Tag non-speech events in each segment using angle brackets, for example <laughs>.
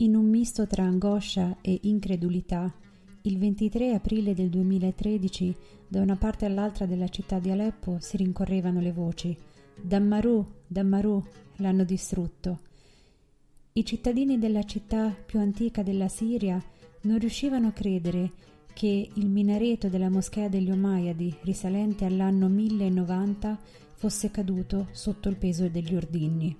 In un misto tra angoscia e incredulità, il 23 aprile del 2013, da una parte all'altra della città di Aleppo si rincorrevano le voci. Dammarù, Dammarù, l'hanno distrutto. I cittadini della città più antica della Siria non riuscivano a credere che il minareto della moschea degli Omayadi, risalente all'anno 1090, fosse caduto sotto il peso degli ordigni.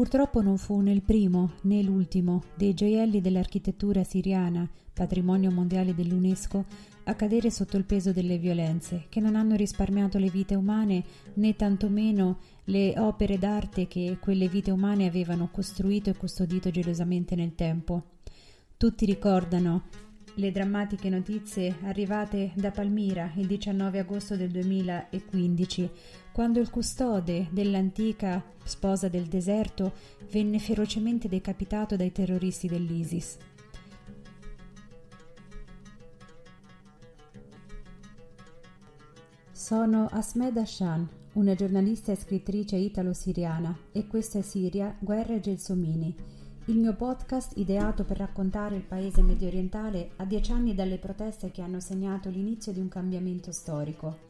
Purtroppo non fu né il primo né l'ultimo dei gioielli dell'architettura siriana, patrimonio mondiale dell'UNESCO, a cadere sotto il peso delle violenze, che non hanno risparmiato le vite umane né tantomeno le opere d'arte che quelle vite umane avevano costruito e custodito gelosamente nel tempo. Tutti ricordano le drammatiche notizie arrivate da Palmira il 19 agosto del 2015, quando il custode dell'antica sposa del deserto venne ferocemente decapitato dai terroristi dell'ISIS. Sono Asmed Hashan, una giornalista e scrittrice italo-siriana, e questa è Siria, Guerra e Gelsomini il mio podcast ideato per raccontare il paese medio orientale a dieci anni dalle proteste che hanno segnato l'inizio di un cambiamento storico.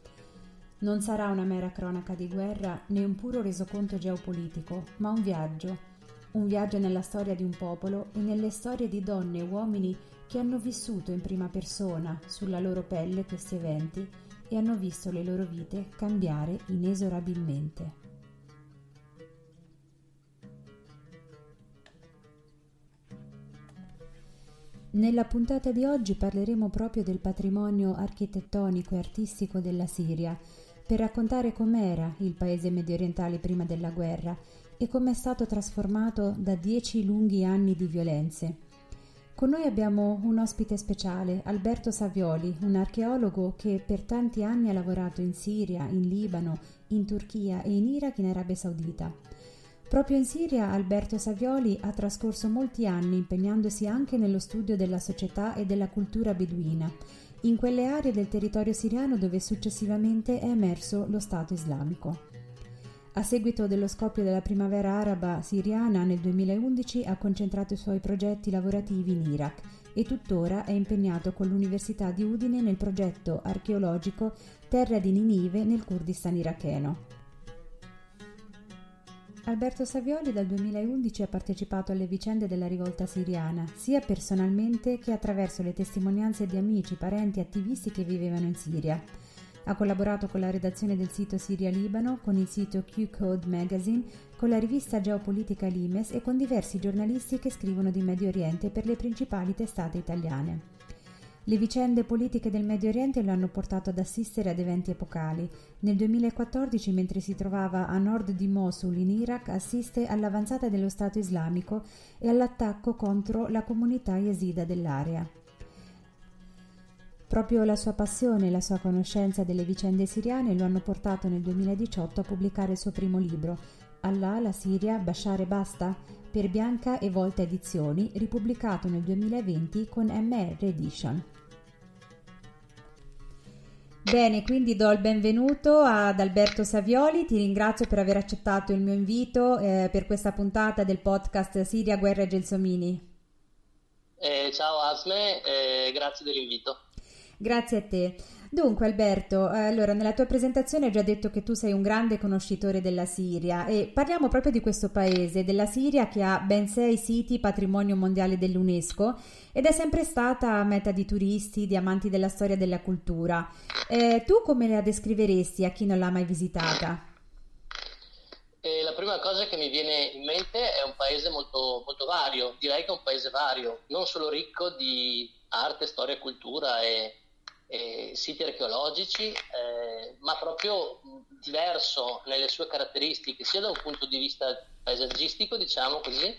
Non sarà una mera cronaca di guerra né un puro resoconto geopolitico, ma un viaggio, un viaggio nella storia di un popolo e nelle storie di donne e uomini che hanno vissuto in prima persona sulla loro pelle questi eventi e hanno visto le loro vite cambiare inesorabilmente. Nella puntata di oggi parleremo proprio del patrimonio architettonico e artistico della Siria, per raccontare com'era il paese mediorientale prima della guerra e come è stato trasformato da dieci lunghi anni di violenze. Con noi abbiamo un ospite speciale, Alberto Savioli, un archeologo che per tanti anni ha lavorato in Siria, in Libano, in Turchia e in Iraq in Arabia Saudita. Proprio in Siria Alberto Savioli ha trascorso molti anni impegnandosi anche nello studio della società e della cultura beduina, in quelle aree del territorio siriano dove successivamente è emerso lo Stato islamico. A seguito dello scoppio della primavera araba siriana nel 2011 ha concentrato i suoi progetti lavorativi in Iraq e tuttora è impegnato con l'Università di Udine nel progetto archeologico Terra di Ninive nel Kurdistan iracheno. Alberto Savioli dal 2011 ha partecipato alle vicende della rivolta siriana, sia personalmente che attraverso le testimonianze di amici, parenti e attivisti che vivevano in Siria. Ha collaborato con la redazione del sito Siria Libano, con il sito Q-Code Magazine, con la rivista geopolitica Limes e con diversi giornalisti che scrivono di Medio Oriente per le principali testate italiane. Le vicende politiche del Medio Oriente lo hanno portato ad assistere ad eventi epocali. Nel 2014, mentre si trovava a nord di Mosul in Iraq, assiste all'avanzata dello Stato islamico e all'attacco contro la comunità yesida dell'area. Proprio la sua passione e la sua conoscenza delle vicende siriane lo hanno portato nel 2018 a pubblicare il suo primo libro, Allah, la Siria, Bashar e basta? per Bianca e Volta Edizioni, ripubblicato nel 2020 con MR Edition. Bene, quindi do il benvenuto ad Alberto Savioli, ti ringrazio per aver accettato il mio invito eh, per questa puntata del podcast Siria, Guerra e Gelsomini. Eh, ciao Asme, eh, grazie dell'invito. Grazie a te. Dunque Alberto, eh, allora nella tua presentazione hai già detto che tu sei un grande conoscitore della Siria e parliamo proprio di questo paese, della Siria che ha ben sei siti patrimonio mondiale dell'UNESCO ed è sempre stata meta di turisti, di amanti della storia e della cultura. Eh, tu come la descriveresti a chi non l'ha mai visitata? E la prima cosa che mi viene in mente è un paese molto, molto vario, direi che è un paese vario, non solo ricco di arte, storia, cultura e eh, siti archeologici, eh, ma proprio diverso nelle sue caratteristiche, sia da un punto di vista paesaggistico, diciamo così,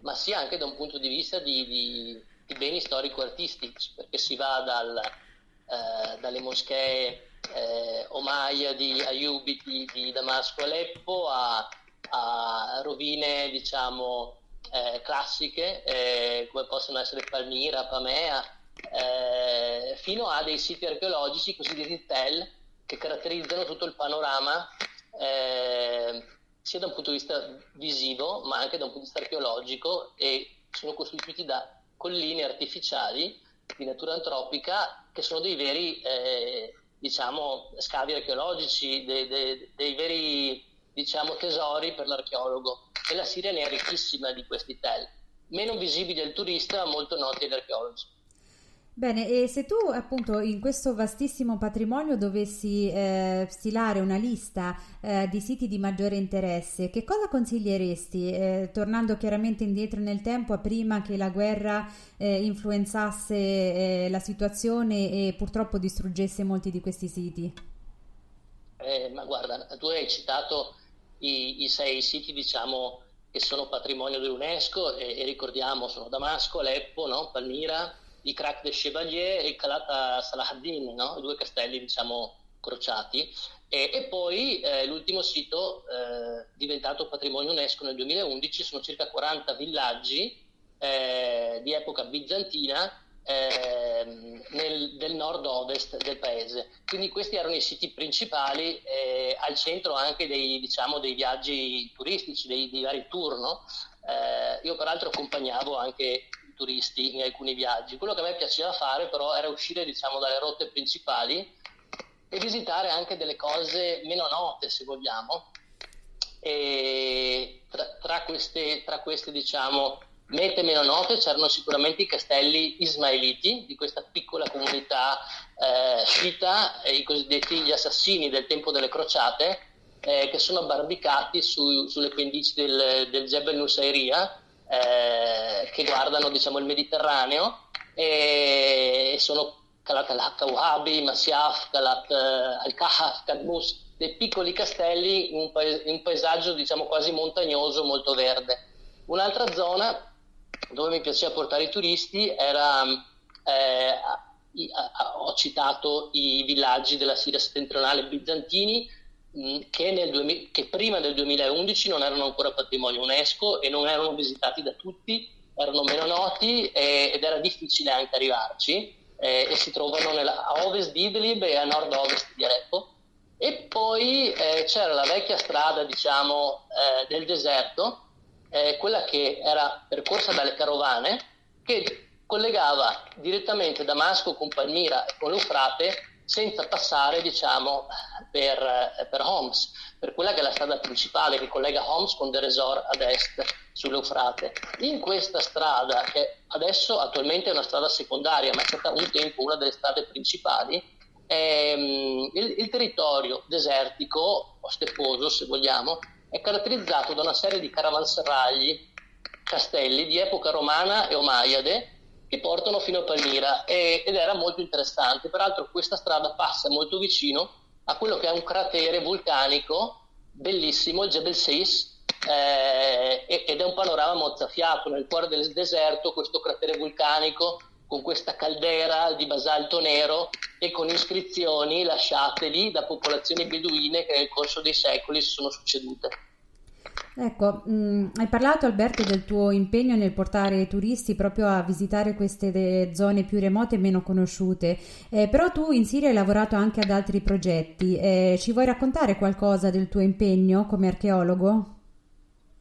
ma sia anche da un punto di vista di, di, di beni storico-artistici, perché si va dal, eh, dalle moschee eh, Omaia di Ayubi di, di Damasco Aleppo a, a rovine, diciamo, eh, classiche, eh, come possono essere Palmira, Pamea, eh, fino a dei siti archeologici cosiddetti TEL che caratterizzano tutto il panorama eh, sia da un punto di vista visivo ma anche da un punto di vista archeologico e sono costituiti da colline artificiali di natura antropica che sono dei veri eh, diciamo, scavi archeologici, dei, dei, dei veri diciamo, tesori per l'archeologo e la Siria ne è ricchissima di questi tel, meno visibili al turista ma molto noti agli archeologi. Bene, e se tu appunto in questo vastissimo patrimonio dovessi eh, stilare una lista eh, di siti di maggiore interesse, che cosa consiglieresti, eh, tornando chiaramente indietro nel tempo, a prima che la guerra eh, influenzasse eh, la situazione e purtroppo distruggesse molti di questi siti? Eh, ma guarda, tu hai citato i, i sei siti, diciamo, che sono patrimonio dell'UNESCO e, e ricordiamo, sono Damasco, Aleppo, no? Palmira, i Crac de Chevalier e Calata Salahaddin, no? due castelli diciamo crociati. E, e poi eh, l'ultimo sito eh, diventato patrimonio UNESCO nel 2011 sono circa 40 villaggi eh, di epoca bizantina ehm, nel, del nord-ovest del paese. Quindi questi erano i siti principali eh, al centro anche dei, diciamo, dei viaggi turistici, dei, dei vari tour. No? Eh, io peraltro accompagnavo anche turisti in alcuni viaggi. Quello che a me piaceva fare però era uscire diciamo, dalle rotte principali e visitare anche delle cose meno note se vogliamo. E tra, tra queste, tra queste diciamo, mete meno note c'erano sicuramente i castelli ismailiti di questa piccola comunità eh, sciita, i cosiddetti gli assassini del tempo delle crociate, eh, che sono abbarbicati su, sulle pendici del, del Jebel Nusairia eh, che guardano diciamo, il Mediterraneo e sono Kalat al-Wahabi, Masyaf, Kalat eh, al-Kahaf, Kadmus, dei piccoli castelli in un, in un paesaggio diciamo, quasi montagnoso, molto verde. Un'altra zona dove mi piaceva portare i turisti era, eh, ho citato i villaggi della Siria settentrionale bizantini, Mm, che, nel, che, prima del 2011 non erano ancora patrimonio UNESCO e non erano visitati da tutti, erano meno noti e, ed era difficile anche arrivarci eh, e si trovano nella, a ovest di Idlib e a nord-ovest di Aleppo. E poi eh, c'era la vecchia strada, diciamo, eh, del deserto, eh, quella che era percorsa dalle carovane, che collegava direttamente Damasco con Palmira e con l'Eufrate senza passare diciamo, per, per, Homs, per quella che è la strada principale che collega Homs con Deresor ad est sull'Eufrate. In questa strada, che adesso attualmente è una strada secondaria, ma è stata un tempo una delle strade principali, ehm, il, il territorio desertico o stepposo, se vogliamo, è caratterizzato da una serie di caravanserragli, castelli di epoca romana e omaiade, che portano fino a Palmira e, ed era molto interessante. Peraltro questa strada passa molto vicino a quello che è un cratere vulcanico bellissimo, il Jebel Seis, eh, ed è un panorama mozzafiato nel cuore del deserto, questo cratere vulcanico con questa caldera di basalto nero e con iscrizioni lasciate lì da popolazioni beduine che nel corso dei secoli si sono succedute. Ecco, mh, mm, hai parlato Alberto del tuo impegno nel portare i turisti proprio a visitare queste zone più remote e meno conosciute, eh, però tu in Siria hai lavorato anche ad altri progetti, eh, ci vuoi raccontare qualcosa del tuo impegno come archeologo?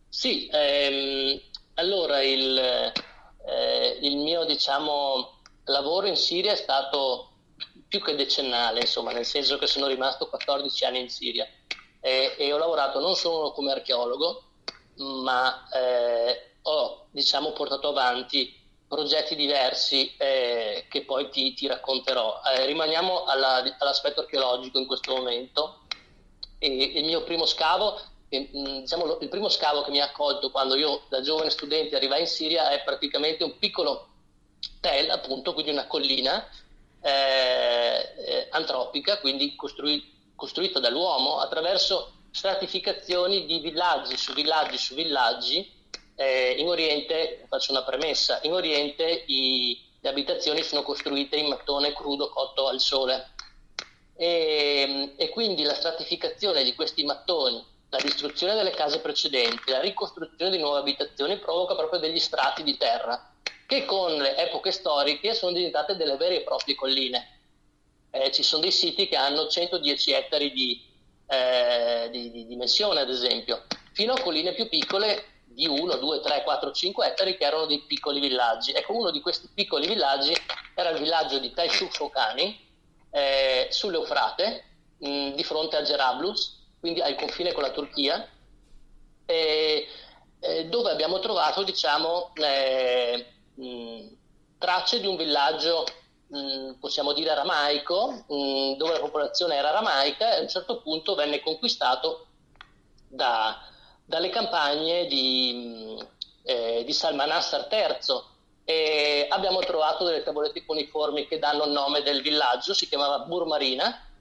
Sì, ehm, allora il, eh, il mio diciamo, lavoro in Siria è stato più che decennale, insomma, nel senso che sono rimasto 14 anni in Siria eh, e ho lavorato non solo come archeologo, ma eh, ho diciamo, portato avanti progetti diversi eh, che poi ti, ti racconterò. Eh, rimaniamo alla, all'aspetto archeologico in questo momento. E il mio primo scavo, diciamo, il primo scavo che mi ha accolto quando io da giovane studente arrivai in Siria è praticamente un piccolo tel, appunto, quindi una collina eh, eh, antropica, quindi costruita costruito dall'uomo attraverso stratificazioni di villaggi su villaggi su villaggi. Eh, in Oriente, faccio una premessa, in Oriente i, le abitazioni sono costruite in mattone crudo cotto al sole e, e quindi la stratificazione di questi mattoni la distruzione delle case precedenti, la ricostruzione di nuove abitazioni provoca proprio degli strati di terra che con le epoche storiche sono diventate delle vere e proprie colline eh, ci sono dei siti che hanno 110 ettari di, eh, di, di dimensione, ad esempio. fino a colline più piccole di 1, 2, 3, 4, 5 ettari che erano dei piccoli villaggi. Ecco, uno di questi piccoli villaggi era il villaggio di Taishuk Shokani, eh, sull'Eufrate, mh, di fronte a Gerablus, quindi al confine con la Turchia, eh, eh, dove abbiamo trovato, diciamo, eh, mh, tracce di un villaggio, mh, possiamo dire aramaico, dove la popolazione era aramaica e a un certo punto venne conquistato da, dalle campagne di, eh, di Salmanassar III. E abbiamo trovato delle tavolette cuneiformi che danno il nome del villaggio, si chiamava Burmarina,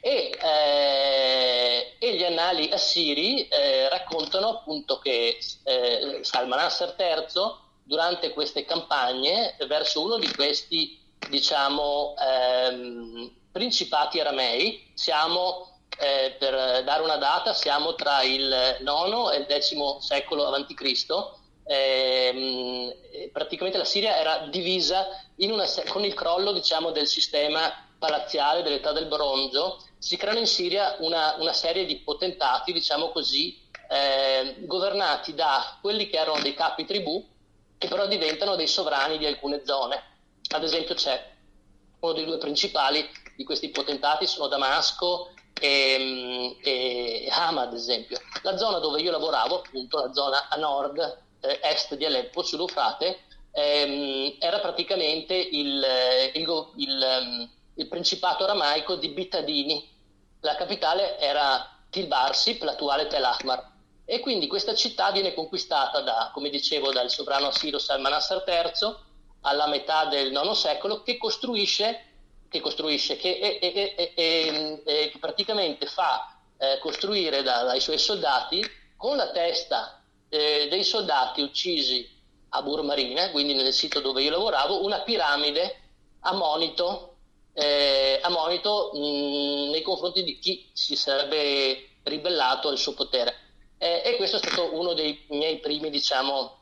e, eh, e gli annali assiri eh, raccontano appunto che eh, Salmanassar III, durante queste campagne, verso uno di questi, diciamo, ehm, principati aramei, siamo eh, per dare una data, siamo tra il IX e il X secolo a.C. Eh, praticamente la Siria era divisa una, con il crollo diciamo, del sistema palaziale dell'età del bronzo, si creano in Siria una, una serie di potentati, diciamo così, eh, governati da quelli che erano dei capi tribù, che però diventano dei sovrani di alcune zone. Ad esempio c'è uno dei due principali di questi potentati, sono Damasco e, e Hama ad esempio. La zona dove io lavoravo, appunto la zona a nord, eh, est di Aleppo, sull'Eufrate, ehm, era praticamente il, il, il, ehm, il, principato aramaico di Bittadini. La capitale era Tilbarsip, l'attuale Tel Ahmar. E quindi questa città viene conquistata da, come dicevo, dal sovrano assiro Salmanassar III alla metà del IX secolo che costruisce che costruisce, che, e, e, e, e praticamente fa eh, costruire da, dai suoi soldati con la testa eh, dei soldati uccisi a Burmarina, quindi nel sito dove io lavoravo, una piramide a monito, eh, a monito mh, nei confronti di chi si sarebbe ribellato al suo potere. Eh, e questo è stato uno dei miei primi, diciamo,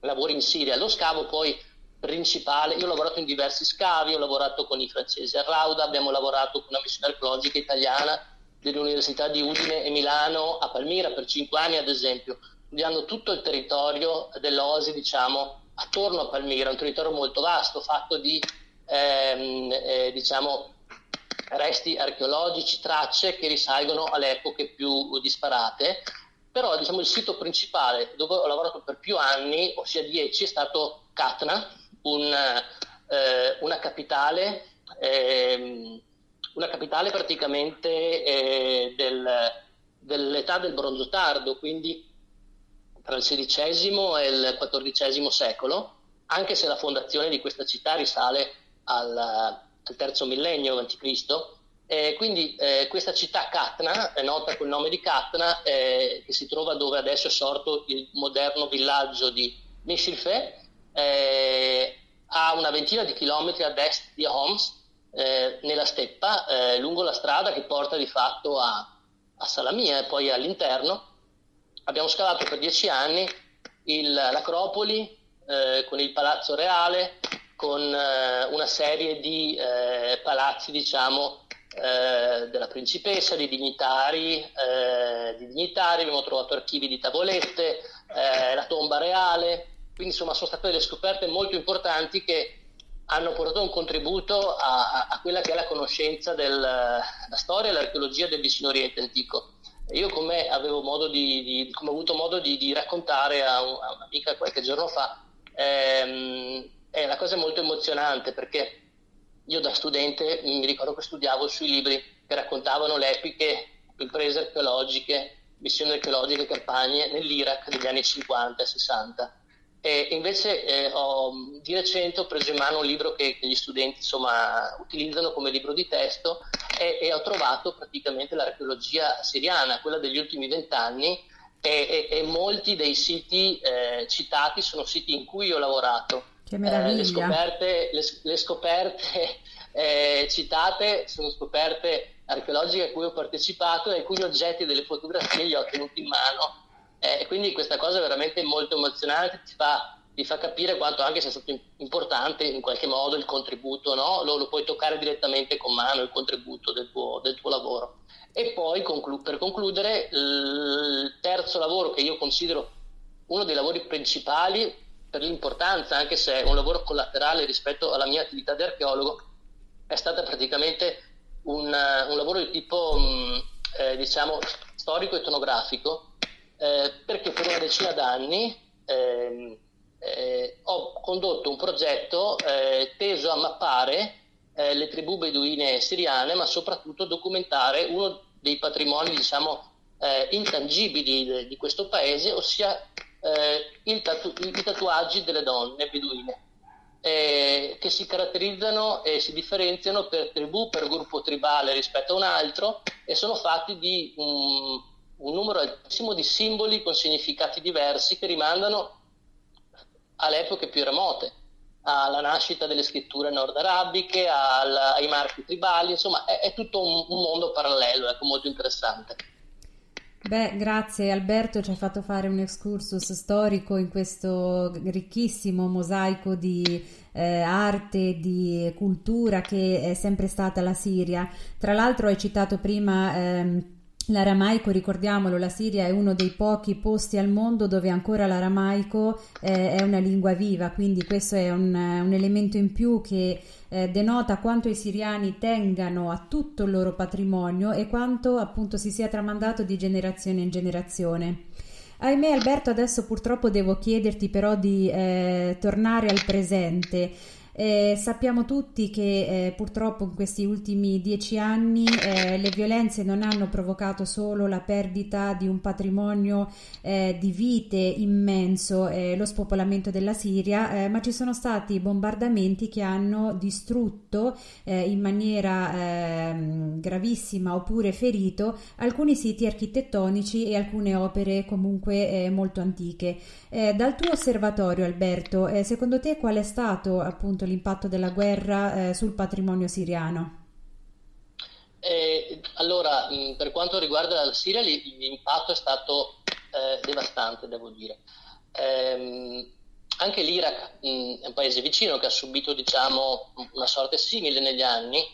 lavori in Siria. Lo scavo poi principale. Io ho lavorato in diversi scavi, ho lavorato con i francesi a Rauda, abbiamo lavorato con una missione archeologica italiana delle università di Udine e Milano a Palmira per cinque anni, ad esempio, studiando tutto il territorio dell'Osi, diciamo, attorno a Palmira, un territorio molto vasto, fatto di ehm, eh, diciamo, resti archeologici, tracce che risalgono alle epoche più disparate. Però diciamo, il sito principale dove ho lavorato per più anni, ossia dieci, è stato Katna, un, eh, una capitale, eh, una capitale praticamente eh, del, dell'età del bronzo tardo, quindi tra il XVI e il XIV secolo, anche se la fondazione di questa città risale al, al terzo millennio a.C., eh, quindi eh, questa città Katna, è nota col nome di Katna, eh, che si trova dove adesso è sorto il moderno villaggio di Nishilfe, eh, a una ventina di chilometri ad est di Homs, eh, nella steppa, eh, lungo la strada che porta di fatto a, a Salamia e poi all'interno. Abbiamo scavato per dieci anni il, l'Acropoli con il Palazzo Reale, con eh, una serie di eh, palazzi, diciamo, della principessa, di dignitari, di dignitari, abbiamo trovato archivi di tavolette, la tomba reale, quindi insomma sono state delle scoperte molto importanti che hanno portato un contributo a, a quella che è la conoscenza della storia e l'archeologia del vicino Oriente antico. Io come di, di, come ho avuto modo di, di raccontare a, un, a, un'amica qualche giorno fa, ehm, è una cosa molto emozionante perché io da studente mi ricordo che studiavo sui libri che raccontavano le epiche imprese archeologiche, missioni archeologiche, campagne nell'Iraq degli anni 50 e 60 e invece eh, ho, di recente ho preso in mano un libro che, che gli studenti insomma, utilizzano come libro di testo e, e, ho trovato praticamente l'archeologia siriana, quella degli ultimi vent'anni e, e, molti dei siti eh, citati sono siti in cui ho lavorato. Che meraviglia! Eh, le scoperte, le, le scoperte <laughs> eh, citate sono scoperte archeologiche a cui ho partecipato e alcuni oggetti delle fotografie li ho tenuti in mano eh, quindi questa cosa è veramente molto emozionante, ti fa ti fa capire quanto anche sia stato importante in qualche modo il contributo, no? lo, lo, puoi toccare direttamente con mano il contributo del tuo, del tuo lavoro. E poi conclu- per concludere, il terzo lavoro che io considero uno dei lavori principali per l'importanza, anche se è un lavoro collaterale rispetto alla mia attività di archeologo, è stato praticamente un, un, lavoro di tipo mh, eh, diciamo storico-etnografico, eh, perché per una decina d'anni eh, eh, ho condotto un progetto eh, teso a mappare eh, le tribù beduine siriane, ma soprattutto documentare uno dei patrimoni, diciamo, eh, intangibili de, di questo paese, ossia eh, tatu- i tatuaggi delle donne beduine, eh, che si caratterizzano e si differenziano per tribù, per gruppo tribale rispetto a un altro e sono fatti di un, un numero altissimo di simboli con significati diversi che rimandano alle epoche più remote, alla nascita delle scritture nord-arabiche, al, ai marchi tribali, insomma è, è tutto un, un, mondo parallelo, ecco, molto interessante. Beh, grazie Alberto, ci hai fatto fare un excursus storico in questo ricchissimo mosaico di eh, arte, di cultura che è sempre stata la Siria. Tra l'altro hai citato prima... Ehm, L'aramaico, ricordiamolo, la Siria è uno dei pochi posti al mondo dove ancora l'aramaico eh, è una lingua viva, quindi questo è un, un elemento in più che eh, denota quanto i siriani tengano a tutto il loro patrimonio e quanto appunto si sia tramandato di generazione in generazione. Ahimè Alberto, adesso purtroppo devo chiederti però di eh, tornare al presente. Eh, sappiamo tutti che eh, purtroppo in questi ultimi dieci anni eh, le violenze non hanno provocato solo la perdita di un patrimonio eh, di vite immenso, eh, lo spopolamento della Siria, eh, ma ci sono stati bombardamenti che hanno distrutto in maniera ehm, gravissima oppure ferito alcuni siti architettonici e alcune opere comunque molto antiche. dal tuo osservatorio, Alberto, secondo te qual è stato appunto appunto l'impatto della guerra eh, sul patrimonio siriano? Eh, allora, mh, per quanto riguarda la Siria, l'impatto è stato eh, devastante, devo dire. Ehm, anche l'Iraq mh, è un paese vicino che ha subito diciamo, una sorte simile negli anni.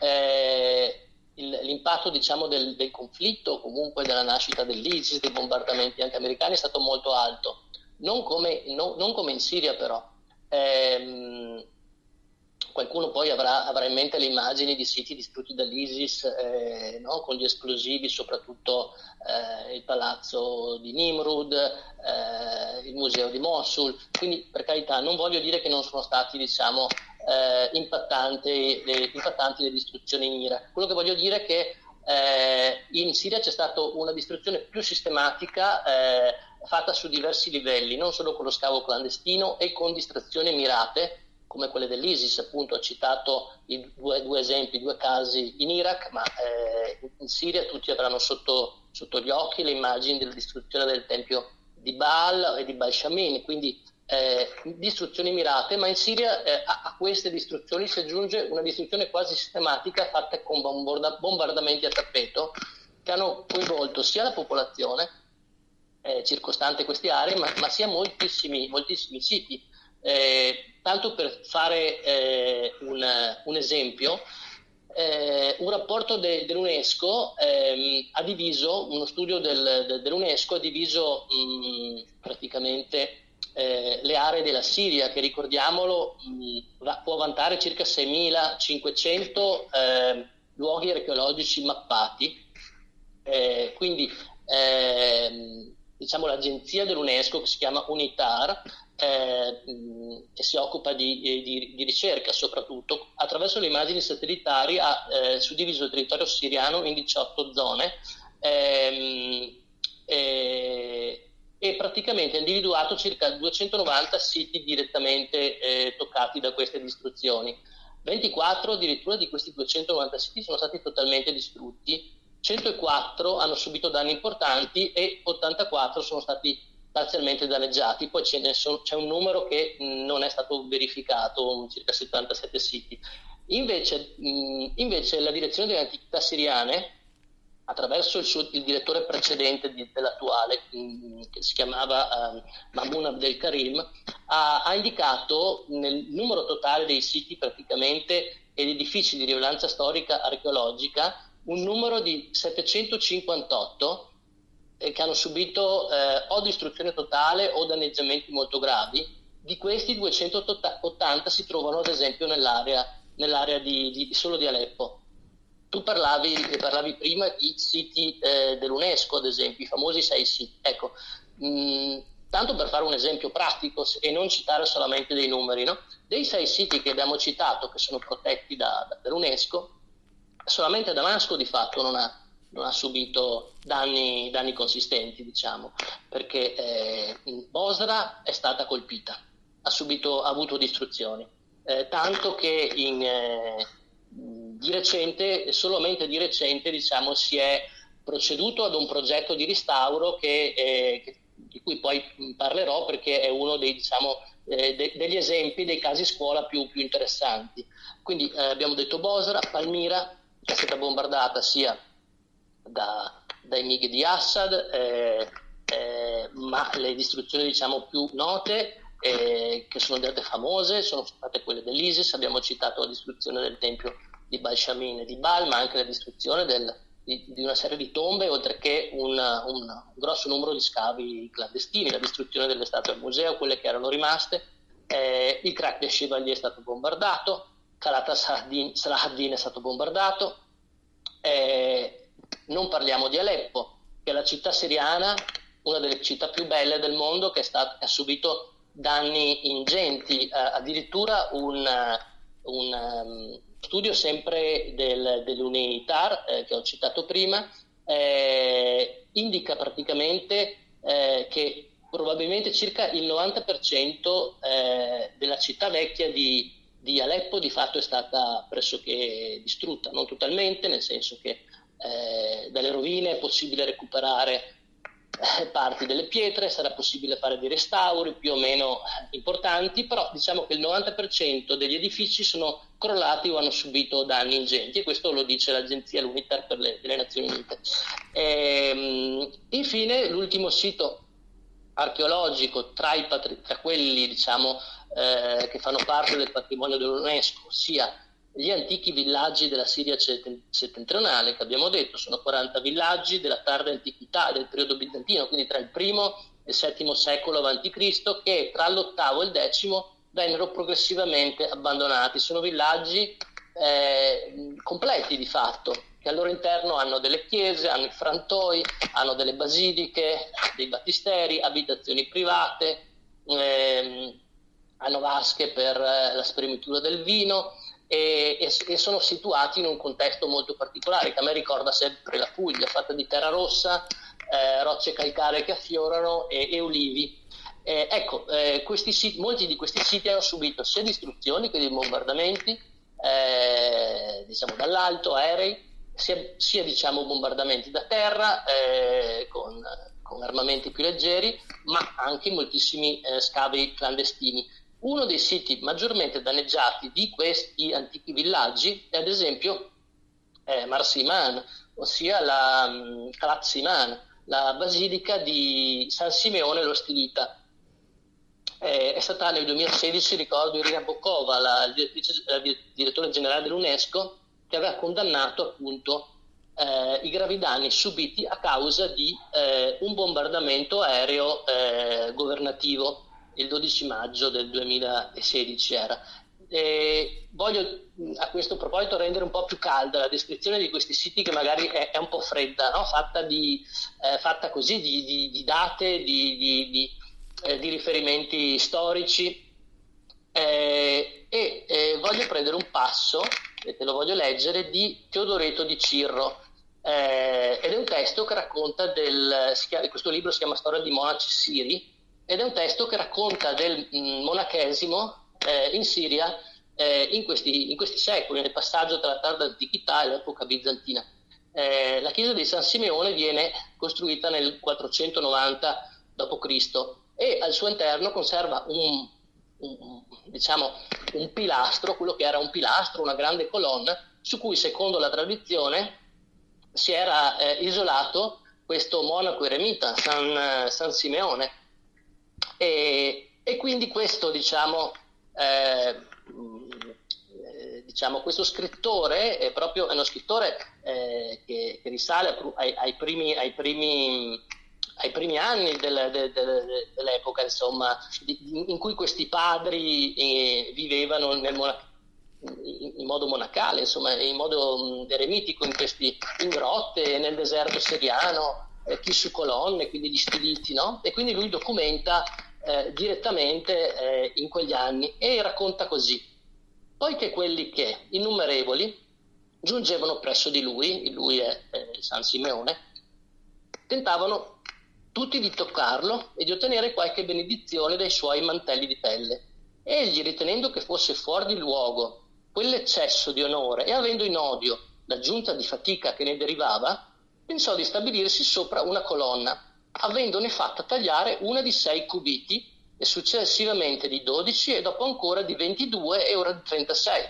Eh, il, l'impatto diciamo, del, del, conflitto, comunque della nascita dell'ISIS, dei bombardamenti anche americani, è stato molto alto. Non come, non, non come in Siria, però. Ehm, qualcuno poi avrà, avrà, in mente le immagini di siti distrutti dall'ISIS eh, no? con gli esplosivi, soprattutto eh, il palazzo di Nimrud, eh, il museo di Mosul. Quindi, per carità, non voglio dire che non sono stati diciamo, eh, impattanti, le, impattanti, le, distruzioni in Iraq. Quello che voglio dire è che eh, in Siria c'è stata una distruzione più sistematica eh, fatta su diversi livelli, non solo con lo scavo clandestino e con distrazioni mirate come quelle dell'ISIS, appunto ho citato i due, due esempi, due casi in Iraq, ma eh, in Siria tutti avranno sotto, sotto, gli occhi le immagini della distruzione del tempio di Baal e di Baal Shamin, quindi eh, distruzioni mirate, ma in Siria eh, a, a, queste distruzioni si aggiunge una distruzione quasi sistematica fatta con bombarda- bombardamenti a tappeto che hanno coinvolto sia la popolazione eh, circostante queste aree, ma, ma sia moltissimi, moltissimi siti. Eh, tanto per fare eh, un, un, esempio, eh, un rapporto de, dell'UNESCO ehm, ha diviso, uno studio del, de, dell'UNESCO ha diviso mh, praticamente eh, le aree della Siria, che ricordiamolo mh, può vantare circa 6.500 ehm, luoghi archeologici mappati. Eh, quindi ehm, diciamo, l'agenzia dell'UNESCO che si chiama UNITAR eh, che si occupa di, di, di, ricerca soprattutto, attraverso le immagini satellitari ha eh, suddiviso il territorio siriano in 18 zone ehm, e, e, praticamente ha individuato circa 290 siti direttamente eh, toccati da queste distruzioni. 24 addirittura di questi 290 siti sono stati totalmente distrutti, 104 hanno subito danni importanti e 84 sono stati parzialmente danneggiati, poi sono, c'è un numero che non è stato verificato, circa 77 siti. Invece, invece la direzione delle antichità siriane attraverso il, suo, il direttore precedente di, dell'attuale, che si chiamava uh, Mamun Abdel Karim, ha, ha, indicato nel numero totale dei siti praticamente ed edifici di rilevanza storica archeologica un numero di 758 eh, che hanno subito eh, o distruzione totale o danneggiamenti molto gravi. Di questi 280 si trovano ad esempio nell'area, nell'area di, di, solo di Aleppo. Tu parlavi, parlavi prima di siti eh, dell'UNESCO, ad esempio, i famosi sei siti. Ecco, mh, mm, tanto per fare un esempio pratico e non citare solamente dei numeri, no? dei sei siti che abbiamo citato, che sono protetti da, da, dall'UNESCO, solamente Damasco di fatto non ha, non ha subito danni, danni, consistenti, diciamo, perché eh, Bosra è stata colpita, ha, subito, ha avuto distruzioni, eh, tanto che in, eh, di recente, solamente di recente, diciamo, si è proceduto ad un progetto di restauro che, eh, che, di cui poi parlerò perché è uno dei, diciamo, eh, de- degli esempi dei casi scuola più, più interessanti. Quindi eh, abbiamo detto Bosra, Palmira, è stata bombardata sia da, dai MiG di Assad, eh, eh, ma le distruzioni diciamo, più note eh, che sono diventate famose sono state quelle dell'ISIS, abbiamo citato la distruzione del tempio di Balshamin e di Bal, ma anche la distruzione del, di, di, una serie di tombe, oltre che un, un, grosso numero di scavi clandestini, la distruzione delle statue al museo, quelle che erano rimaste, eh, il crack di Shivali è stato bombardato, Kalata Salahaddin è stato bombardato, eh, non parliamo di Aleppo, che è la città siriana, una delle città più belle del mondo, che, sta, ha subito danni ingenti, eh, addirittura un, un um, studio sempre del, dell'UNITAR eh, che ho citato prima eh, indica praticamente eh, che probabilmente circa il 90% eh, della città vecchia di, di, Aleppo di fatto è stata pressoché distrutta, non totalmente, nel senso che eh, dalle rovine è possibile recuperare eh, parti delle pietre, sarà possibile fare dei restauri più o meno importanti, però diciamo che il 90% degli edifici sono crollati o hanno subito danni ingenti e questo lo dice l'agenzia l'UNITAR per le, delle Nazioni Unite. E, ehm, infine l'ultimo sito archeologico tra, patri- tra quelli diciamo, eh, che fanno parte del patrimonio dell'UNESCO, sia gli antichi villaggi della Siria settentrionale, che abbiamo detto sono 40 villaggi della tarda antichità, del periodo bizantino, quindi tra il primo e il VII secolo a.C., che tra l'ottavo e il decimo vennero progressivamente abbandonati. Sono villaggi eh, completi di fatto, che al loro interno hanno delle chiese, hanno i frantoi, hanno delle basiliche, dei battisteri, abitazioni private, ehm, hanno vasche per eh, la spremitura del vino e, e, e, sono situati in un contesto molto particolare che a me ricorda sempre la Puglia, fatta di terra rossa, eh, rocce calcaree che affiorano e, e ulivi. Eh, ecco, eh, siti, molti di questi siti hanno subito sia distruzioni che di bombardamenti, eh, diciamo dall'alto, aerei, sia, sia diciamo, bombardamenti da terra eh, con, con, armamenti più leggeri, ma anche moltissimi scavi clandestini. Uno dei siti maggiormente danneggiati di questi antichi villaggi è ad esempio eh, Marsiman, ossia la um, la basilica di San Simeone lo Stilita. Eh, è stata nel 2016, ricordo, Irina Bokova, la, la direttore generale dell'UNESCO, che aveva condannato appunto eh, i gravi danni subiti a causa di eh, un bombardamento aereo eh, governativo il 12 maggio del 2016 era. E voglio a questo proposito rendere un po' più calda la descrizione di questi siti che magari è, è un po' fredda, no? fatta, di, eh, fatta, così di, di, di date, di, eh, riferimenti storici. Eh, e eh, voglio prendere un passo, e te lo voglio leggere, di Teodoreto di Cirro. Eh, ed è un testo che racconta del, questo libro si chiama Storia di monaci siri, ed è un testo che racconta del mm, monachesimo eh, in Siria eh, in, questi, in, questi, secoli, nel passaggio tra la tarda antichità e l'epoca bizantina. Eh, la chiesa di San Simeone viene costruita nel 490 d.C. e al suo interno conserva un, un, diciamo, un pilastro, quello che era un pilastro, una grande colonna, su cui secondo la tradizione si era eh, isolato questo monaco eremita, San, San Simeone. E, e, quindi questo, diciamo, eh, diciamo, questo scrittore è proprio è uno scrittore eh, che, che, risale ai, ai, primi, ai, primi, ai primi, anni del, de, de, dell'epoca, insomma, di, in cui questi padri eh, vivevano nel monaco in modo monacale, insomma, in modo eremitico in, questi, in grotte, nel deserto siriano, eh, chi su colonne, quindi gli spediti, no? E quindi lui documenta eh, direttamente eh, in quegli anni e racconta così. Poiché quelli che, innumerevoli, giungevano presso di lui, lui è San Simeone, tentavano tutti di toccarlo e di ottenere qualche benedizione dai suoi mantelli di pelle. Egli, ritenendo che fosse fuori di luogo quell'eccesso di onore e avendo in odio l'aggiunta di fatica che ne derivava, pensò di stabilirsi sopra una colonna, avendone fatta tagliare una di sei cubiti e successivamente di 12 e dopo ancora di 22 e ora di 36.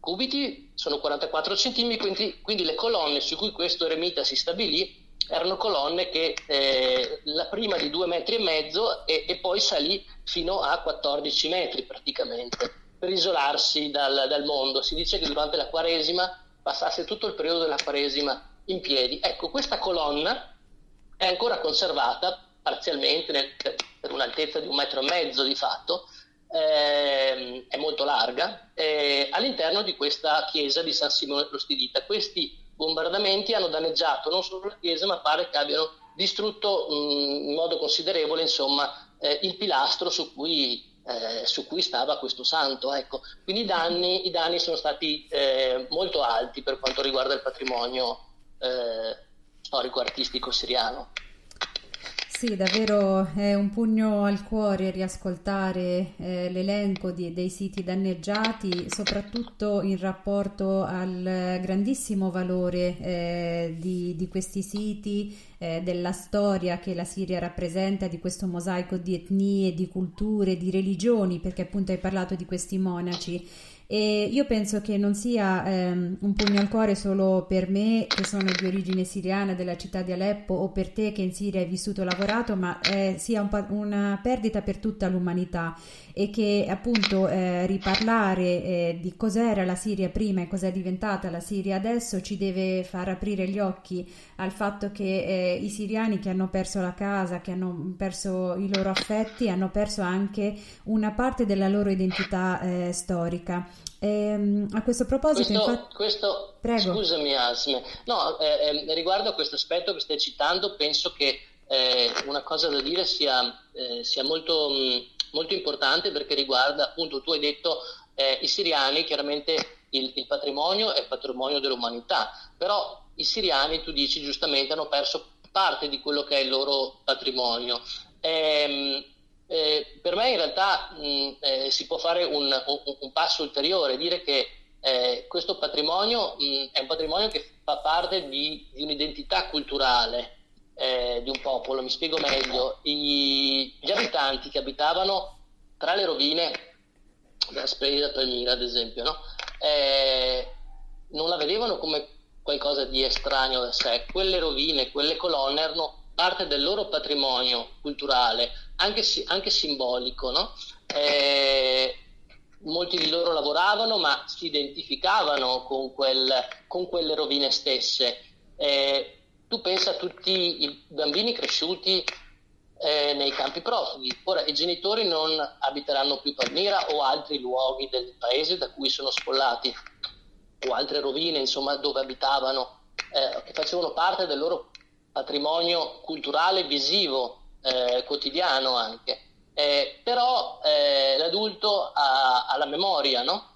Cubiti sono 44 cm, quindi, quindi le colonne su cui questo eremita si stabilì erano colonne che eh, la prima di due metri e mezzo e, e poi salì fino a 14 metri praticamente per isolarsi dal, dal, mondo. Si dice che durante la Quaresima passasse tutto il periodo della Quaresima in piedi. Ecco, questa colonna è ancora conservata parzialmente nel, per un'altezza di un metro e mezzo di fatto, eh, è molto larga, eh, all'interno di questa chiesa di San Simone lo. Questi bombardamenti hanno danneggiato non solo la chiesa, ma pare che abbiano distrutto mh, mm, in modo considerevole insomma, eh, il pilastro su cui eh, su cui stava questo santo. Ecco. Quindi i danni, i danni sono stati eh, molto alti per quanto riguarda il patrimonio eh, storico-artistico siriano. Sì, davvero è un pugno al cuore riascoltare eh, l'elenco di, dei siti danneggiati, soprattutto in rapporto al grandissimo valore eh, di, di, questi siti, eh, della storia che la Siria rappresenta, di questo mosaico di etnie, di culture, di religioni, perché appunto hai parlato di questi monaci. E io penso che non sia ehm, un pugno al cuore solo per me, che sono di origine siriana della città di Aleppo, o per te che in Siria hai vissuto e lavorato, ma eh, sia un una perdita per tutta l'umanità e che appunto eh, riparlare eh, di cos'era la Siria prima e cos'è diventata la Siria adesso ci deve far aprire gli occhi al fatto che eh, i siriani che hanno perso la casa, che hanno perso i loro affetti, hanno perso anche una parte della loro identità eh, storica. E, ehm, a questo proposito, questo, infatti... questo, scusami Asme, no, eh, eh, riguardo a questo aspetto che stai citando, penso che eh, una cosa da dire sia, eh, sia molto, mh, molto, importante perché riguarda, appunto, tu hai detto eh, i siriani, chiaramente il, il, patrimonio è patrimonio dell'umanità, però i siriani, tu dici giustamente, hanno perso parte di quello che è il loro patrimonio. Ehm, eh, per me in realtà mh, eh, si può fare un, un, un, passo ulteriore, dire che eh, questo patrimonio mh, è un patrimonio che fa parte di, di un'identità culturale eh, di un popolo, mi spiego meglio. I, gli abitanti che abitavano tra le rovine della Splendida Palmira, ad esempio, no? Eh, non la vedevano come qualcosa di estraneo da sé. Quelle rovine, quelle colonne erano parte del loro patrimonio culturale, anche, anche simbolico. No? Eh, molti di loro lavoravano, ma si identificavano con, quel, con quelle rovine stesse. Eh, tu pensa a tutti i bambini cresciuti eh, nei campi profughi. Ora i genitori non abiteranno più Palmira o altri luoghi del paese da cui sono sfollati, o altre rovine, insomma, dove abitavano, eh, che facevano parte del loro patrimonio culturale visivo eh, quotidiano anche. Eh, però eh, l'adulto ha, ha, la memoria, no?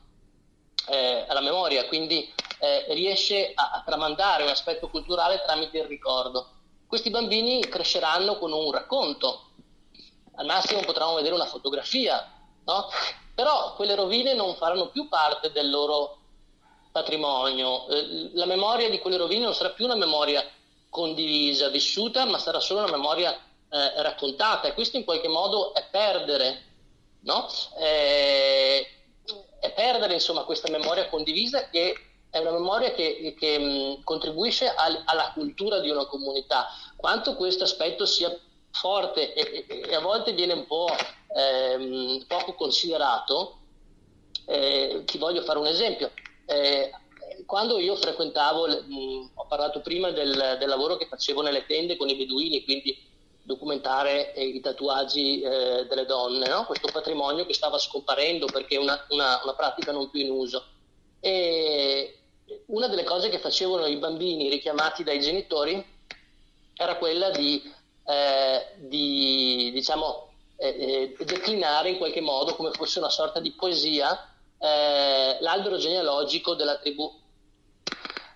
Eh, ha la memoria, quindi eh, riesce a, a, tramandare un aspetto culturale tramite il ricordo. Questi bambini cresceranno con un racconto, al massimo potranno vedere una fotografia, no? però quelle rovine non faranno più parte del loro patrimonio. Eh, la memoria di quelle rovine non sarà più una memoria condivisa, vissuta, ma sarà solo una memoria eh, raccontata e questo in qualche modo è perdere, no? Eh, è perdere insomma questa memoria condivisa che è una memoria che, che mh, contribuisce al, alla cultura di una comunità. Quanto questo aspetto sia forte e, e a volte viene un po' ehm, poco considerato, eh, ti voglio fare un esempio. Eh, quando io frequentavo, mh, ho parlato prima del, del, lavoro che facevo nelle tende con i beduini, quindi documentare eh, i tatuaggi eh, delle donne, no? questo patrimonio che stava scomparendo perché è una, una, una, pratica non più in uso. E una delle cose che facevano i bambini richiamati dai genitori era quella di, eh, di diciamo, eh, declinare in qualche modo come fosse una sorta di poesia l'albero genealogico della tribù.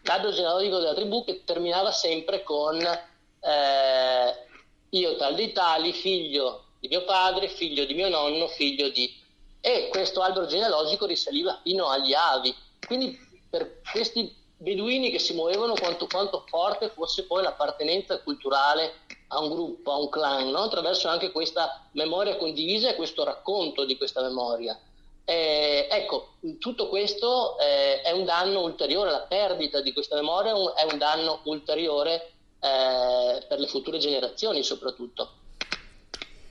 L'albero genealogico della tribù che terminava sempre con eh, io tal di tali, figlio di mio padre, figlio di mio nonno, figlio di... E questo albero genealogico risaliva fino agli avi. Quindi per questi beduini che si muovevano quanto, quanto forte fosse poi l'appartenenza culturale a un gruppo, a un clan, no? attraverso anche questa memoria condivisa e questo racconto di questa memoria. Eh, ecco, tutto questo eh, è un danno ulteriore, la perdita di questa memoria è un, è un danno ulteriore eh, per le future generazioni soprattutto.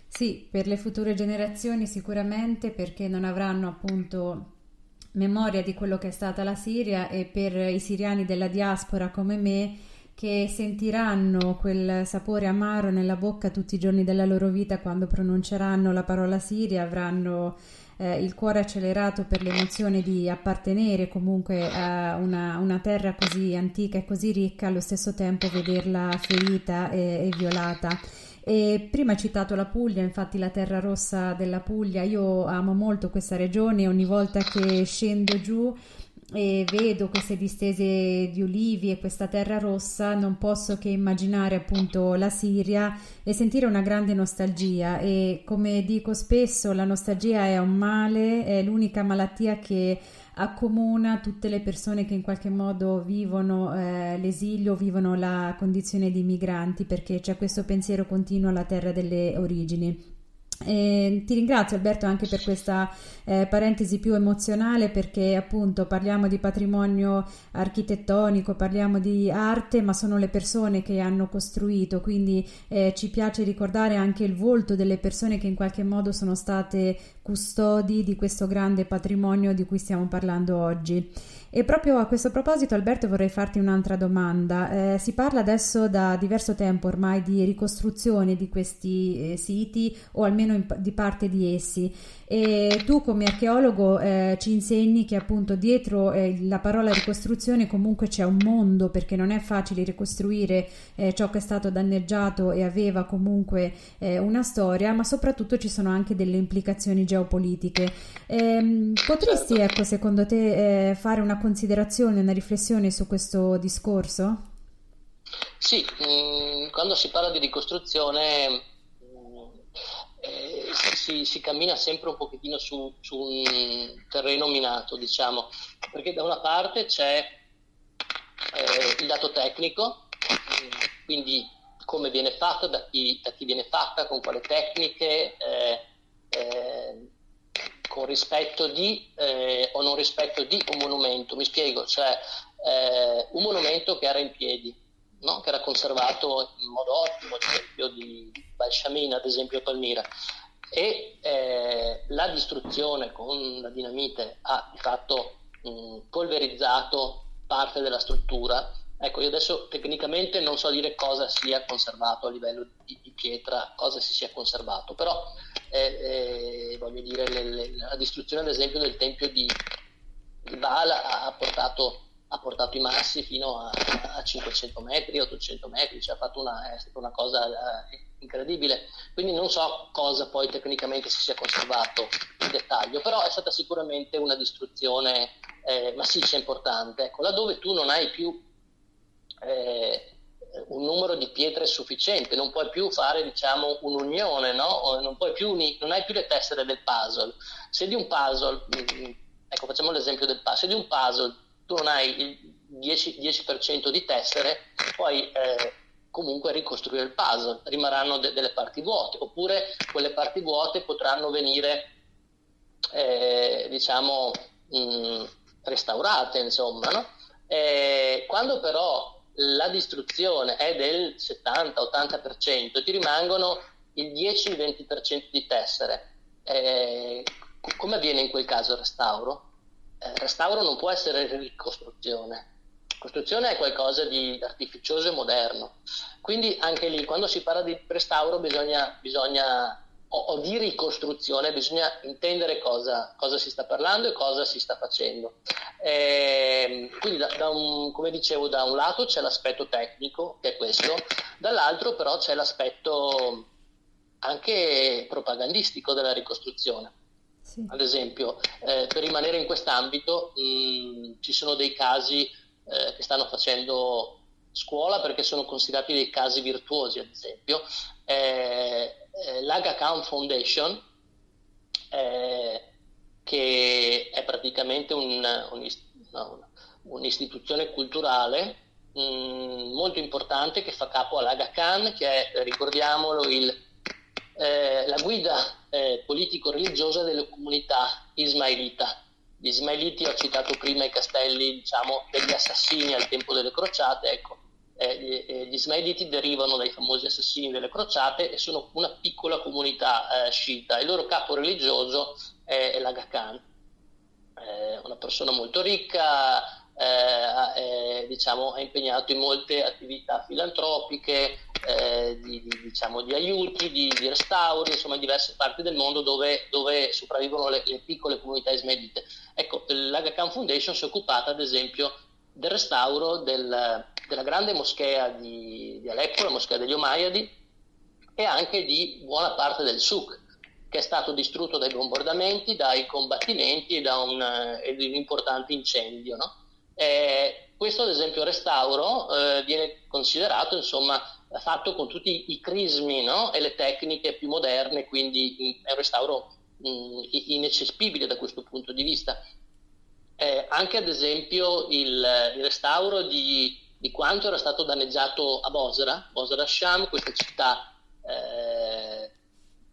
Sì, per le future generazioni sicuramente perché non avranno appunto memoria di quello che è stata la Siria e per i siriani della diaspora come me che sentiranno quel sapore amaro nella bocca tutti i giorni della loro vita quando pronunceranno la parola Siria avranno eh, il cuore accelerato per l'emozione di appartenere comunque a una, una, terra così antica e così ricca, allo stesso tempo vederla ferita e, e violata. E prima hai citato la Puglia, infatti la terra rossa della Puglia, io amo molto questa regione, ogni volta che scendo giù e vedo queste distese di ulivi e questa terra rossa, non posso che immaginare appunto la Siria e sentire una grande nostalgia e come dico spesso la nostalgia è un male, è l'unica malattia che accomuna tutte le persone che in qualche modo vivono eh, l'esilio, vivono la condizione di migranti perché c'è questo pensiero continuo alla terra delle origini. E ti ringrazio Alberto anche per questa eh, parentesi più emozionale perché appunto parliamo di patrimonio architettonico, parliamo di arte, ma sono le persone che hanno costruito, quindi eh, ci piace ricordare anche il volto delle persone che in qualche modo sono state custodi di questo grande patrimonio di cui stiamo parlando oggi. E proprio a questo proposito, Alberto, vorrei farti un'altra domanda. Eh, si parla adesso da diverso tempo ormai di ricostruzione di questi eh, siti o almeno in, di parte di essi e tu come archeologo eh, ci insegni che appunto dietro eh, la parola ricostruzione comunque c'è un mondo perché non è facile ricostruire eh, ciò che è stato danneggiato e aveva comunque eh, una storia ma soprattutto ci sono anche delle implicazioni geopolitiche ehm, potresti certo. ecco secondo te fare una considerazione una riflessione su questo discorso? Sì, mm, quando si parla di ricostruzione eh, si, si, cammina sempre un pochettino su, su, un terreno minato, diciamo, perché da una parte c'è eh, il dato tecnico, quindi come viene fatta, da chi, da chi viene fatta, con quale tecniche, eh, eh con rispetto di eh, o non rispetto di un monumento. Mi spiego, cioè eh, un monumento che era in piedi, no? che era conservato in modo ottimo, ad esempio di Balshamina, ad esempio Palmira, e eh, la distruzione con la dinamite ha di fatto mh, polverizzato parte della struttura. Ecco, io adesso tecnicamente non so dire cosa sia conservato a livello di, di pietra, cosa si sia conservato, però eh, eh, voglio dire, le, le, la distruzione ad esempio del tempio di, di Baal ha portato ha portato i massi fino a, a 500 metri, 800 metri, cioè una, è stata una cosa eh, incredibile. Quindi non so cosa poi tecnicamente si sia conservato in dettaglio, però è stata sicuramente una distruzione eh, massiccia importante. Ecco, laddove tu non hai più eh, un numero di pietre sufficiente, non puoi più fare diciamo, un'unione, no? non, più uni- non hai più le tessere del puzzle. Se di un puzzle, mm, ecco facciamo l'esempio del puzzle, se di un puzzle tu non hai il 10%, 10% di tessere, puoi eh, comunque ricostruire il puzzle, rimarranno de- delle parti vuote, oppure quelle parti vuote potranno venire, eh, diciamo, mh, restaurate, insomma, no? Eh, quando però la distruzione è del 70-80%, ti rimangono il 10-20% di tessere. Eh, come avviene in quel caso il restauro? Eh, restauro non può essere ricostruzione. Costruzione è qualcosa di artificioso e moderno. Quindi anche lì, quando si parla di restauro, bisogna, bisogna o, o, di ricostruzione, bisogna intendere cosa, cosa, si sta parlando e cosa si sta facendo. Eh, quindi, da, da un, come dicevo, da un lato c'è l'aspetto tecnico, che è questo, dall'altro però c'è l'aspetto anche propagandistico della ricostruzione. Sì. Ad esempio, eh, per rimanere in quest'ambito, mh, ci sono dei casi eh, che stanno facendo scuola perché sono considerati dei casi virtuosi, ad esempio. Eh, eh, l'Aga Khan Foundation, eh, che è praticamente un, un, un'istituzione culturale mh, mm, molto importante che fa capo all'Aga Khan, che è, ricordiamolo, il, eh, la guida eh, politico-religiosa delle comunità ismailita. Gli ismailiti, ho citato prima i castelli diciamo, degli assassini al tempo delle crociate, ecco, eh, eh, gli ismailiti derivano dai famosi assassini delle crociate e sono una piccola comunità eh, sciita. Il loro capo religioso è, è l'Aga Khan, una persona molto ricca, eh, diciamo, è impegnato in molte attività filantropiche, eh, di, di, diciamo, di, aiuti, di, di, restauri, insomma in diverse parti del mondo dove, dove sopravvivono le, le, piccole comunità ismailite. Ecco, l'Aga Khan Foundation si è occupata ad esempio del restauro del, della grande moschea di, Aleppo, la moschea degli Omayadi, e anche di buona parte del Suk, che è stato distrutto dai bombardamenti, dai combattimenti e da un, eh, un importante incendio. No? Eh, questo, ad esempio, restauro eh, viene considerato insomma, fatto con tutti i crismi no? e le tecniche più moderne, quindi è un restauro mh, inaccessibile da questo punto di vista eh, anche ad esempio il, il restauro di, di, quanto era stato danneggiato a Bosra, Bosra Sham, questa città eh,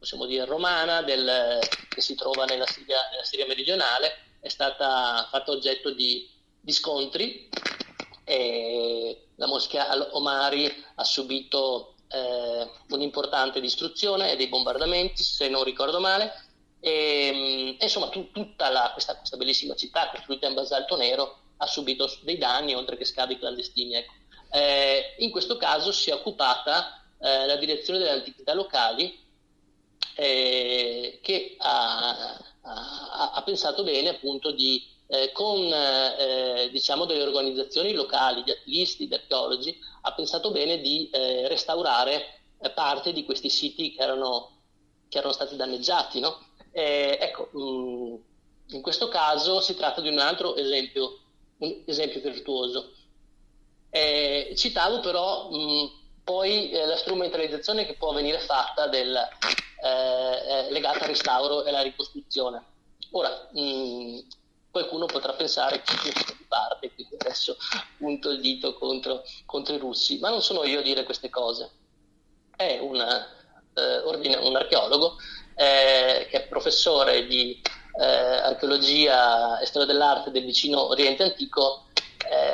possiamo dire romana del, che si trova nella Siria, nella Siria, meridionale, è stata fatta oggetto di, di scontri. la moschea al-Omari ha subito eh, un'importante distruzione e dei bombardamenti, se non ricordo male, e, insomma, tu, tutta la, questa, questa, bellissima città costruita in basalto nero ha subito dei danni oltre che scavi clandestini. Ecco. Eh, in questo caso si è occupata eh, la direzione delle antichità locali eh, che ha, ha, ha, pensato bene appunto di, eh, con eh, diciamo delle organizzazioni locali, di attivisti, di archeologi, ha pensato bene di eh, restaurare parte di questi siti che erano, che erano stati danneggiati. No? Eh, ecco, mh, mm, in questo caso si tratta di un altro esempio, un esempio virtuoso. Eh, citavo però mh, mm, poi eh, la strumentalizzazione che può venire fatta del, eh, eh, legata al restauro e alla ricostruzione. Ora, mh, mm, qualcuno potrà pensare che io sono di parte, quindi adesso punto il dito contro, contro, i russi, ma non sono io a dire queste cose. È una, eh, ordine, un archeologo eh, che è professore di eh, archeologia e storia dell'arte del vicino Oriente Antico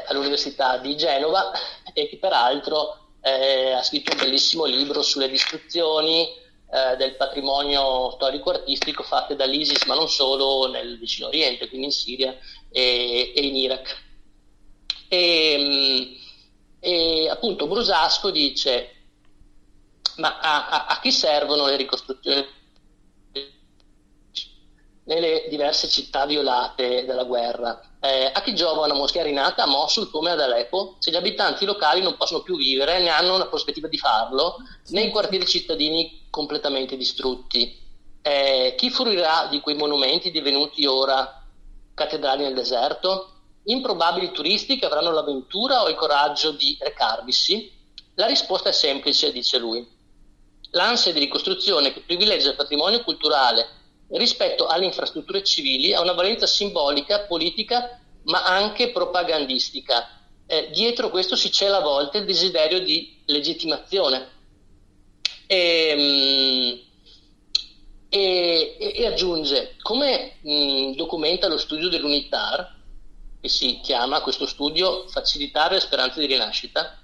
all'Università di Genova e che peraltro eh, ha scritto un bellissimo libro sulle distruzioni eh, del patrimonio storico-artistico fatte dall'ISIS, ma non solo nel vicino Oriente, quindi in Siria e, e in Iraq. E, mm, e appunto Brusasco dice ma a, a, a chi servono le ricostruzioni nelle diverse città violate dalla guerra. Eh, a chi giova una moschea rinata a Mosul come ad Aleppo, se gli abitanti locali non possono più vivere, ne hanno una prospettiva di farlo, nei quartieri cittadini completamente distrutti. Eh, chi fruirà di quei monumenti divenuti ora cattedrali nel deserto? Improbabili turisti che avranno l'avventura o il coraggio di recarvisi? La risposta è semplice, dice lui. L'ansia di ricostruzione che privilegia il patrimonio culturale rispetto alle infrastrutture civili ha una valenza simbolica, politica, ma anche propagandistica. Eh, dietro questo si cela a volte il desiderio di legittimazione. E, mm, e, e aggiunge, come mh, mm, documenta lo studio dell'UNITAR, che si chiama questo studio Facilitare le speranze di rinascita,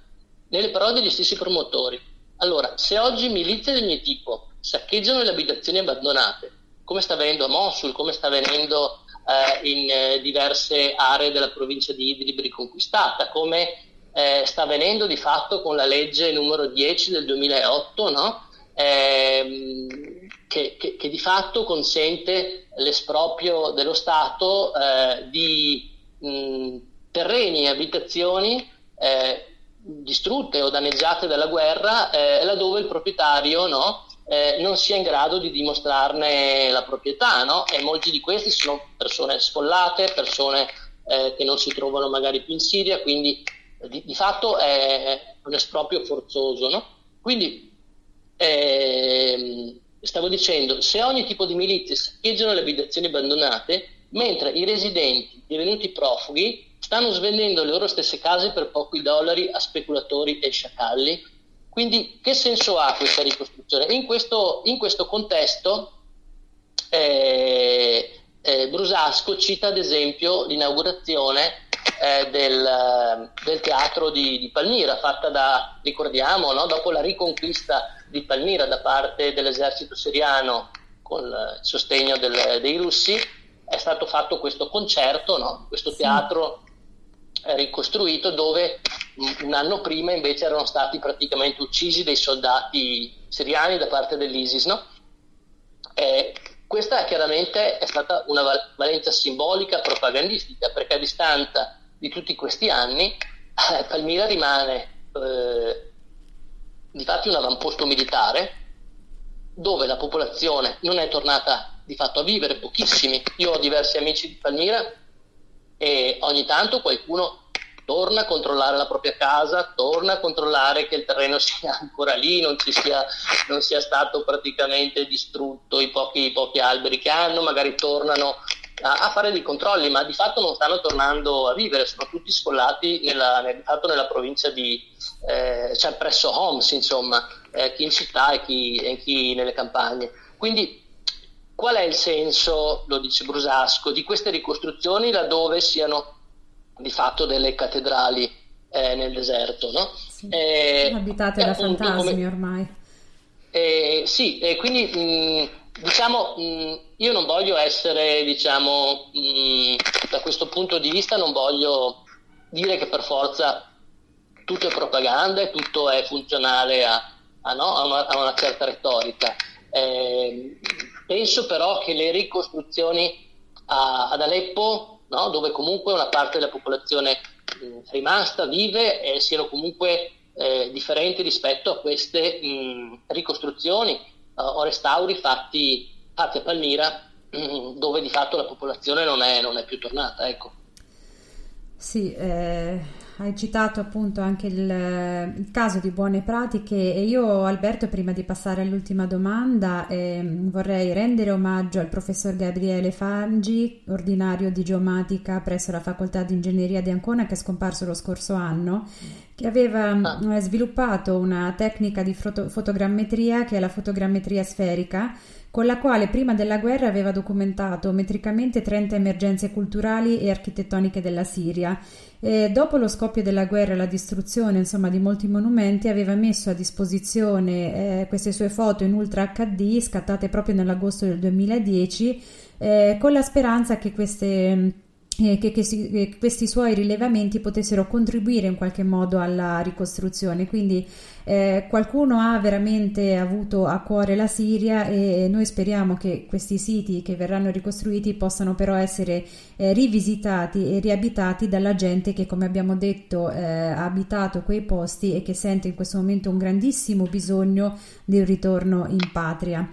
nelle parole degli stessi promotori. Allora, se oggi milizie di ogni tipo saccheggiano le abitazioni abbandonate, come sta avvenendo a Mosul, come sta avvenendo eh, in eh, diverse aree della provincia di Idlib riconquistata, come eh, sta avvenendo di fatto con la legge numero 10 del 2008, no? eh, che, che, che, di fatto consente l'esproprio dello Stato eh, di mh, terreni e abitazioni eh, distrutte o danneggiate dalla guerra, laddove il proprietario no, eh, non sia in grado di dimostrarne la proprietà. No? E molti di questi sono persone sfollate, persone eh, che non si trovano magari più in Siria, quindi di, di fatto è un esproprio forzoso. No? Quindi eh, stavo dicendo, se ogni tipo di milizia saccheggiano le abitazioni abbandonate, mentre i residenti divenuti profughi stanno svendendo le loro stesse case per pochi dollari a speculatori e sciacalli. Quindi che senso ha questa ricostruzione? In questo, in questo contesto eh, eh, Brusasco cita ad esempio l'inaugurazione eh, del, del, teatro di, di, Palmira, fatta da, ricordiamo, no? dopo la riconquista di Palmira da parte dell'esercito siriano con il sostegno del, dei russi, è stato fatto questo concerto, no? questo teatro. Ricostruito dove un anno prima invece erano stati praticamente uccisi dei soldati siriani da parte dell'ISIS. No? Eh, questa chiaramente è stata una valenza simbolica, propagandistica, perché a distanza di tutti questi anni eh, Palmira rimane eh, di fatti un avamposto militare dove la popolazione non è tornata di fatto a vivere, pochissimi. Io ho diversi amici di Palmira e ogni tanto qualcuno torna a controllare la propria casa, torna a controllare che il terreno <laughs> sia ancora lì, non, sia, non sia, stato praticamente distrutto, i pochi, i pochi alberi che hanno, magari tornano a, fare dei controlli, ma di fatto non stanno tornando a vivere, sono tutti sfollati nella, nel, nella provincia di, eh, cioè presso Homs, insomma, eh, chi in città e chi, e chi nelle campagne. Quindi qual è il senso, lo dice Brusasco, di queste ricostruzioni laddove siano di fatto delle cattedrali eh, nel deserto? No? Sì, eh, abitate da fantasmi come, ormai. Eh, sì, e quindi mh, diciamo, mh, io non voglio essere, diciamo, mh, da questo punto di vista non voglio dire che per forza tutto è propaganda e tutto è funzionale a, a, no? a, una, a una, certa retorica. Eh, penso però che le ricostruzioni ad Aleppo, no? dove comunque una parte della popolazione mh, rimasta vive, eh, siano comunque eh, differenti rispetto a queste mh, ricostruzioni o restauri fatti, fatti a Palmira dove di fatto la popolazione non è, non è più tornata. Ecco. Sì, eh, hai citato appunto anche il, il, caso di buone pratiche e io Alberto prima di passare all'ultima domanda eh, vorrei rendere omaggio al professor Gabriele Fangi, ordinario di geomatica presso la facoltà di ingegneria di Ancona che è scomparso lo scorso anno, che aveva ah. Eh, sviluppato una tecnica di foto- fotogrammetria che è la fotogrammetria sferica con la quale prima della guerra aveva documentato metricamente 30 emergenze culturali e architettoniche della Siria. E dopo lo scoppio della guerra e la distruzione insomma, di molti monumenti, aveva messo a disposizione eh, queste sue foto in Ultra HD, scattate proprio nell'agosto del 2010, eh, con la speranza che queste eh, che, che, che, questi suoi rilevamenti potessero contribuire in qualche modo alla ricostruzione. Quindi eh, qualcuno ha veramente avuto a cuore la Siria e noi speriamo che questi siti che verranno ricostruiti possano però essere eh, rivisitati e riabitati dalla gente che, come abbiamo detto, eh, ha abitato quei posti e che sente in questo momento un grandissimo bisogno di un ritorno in patria.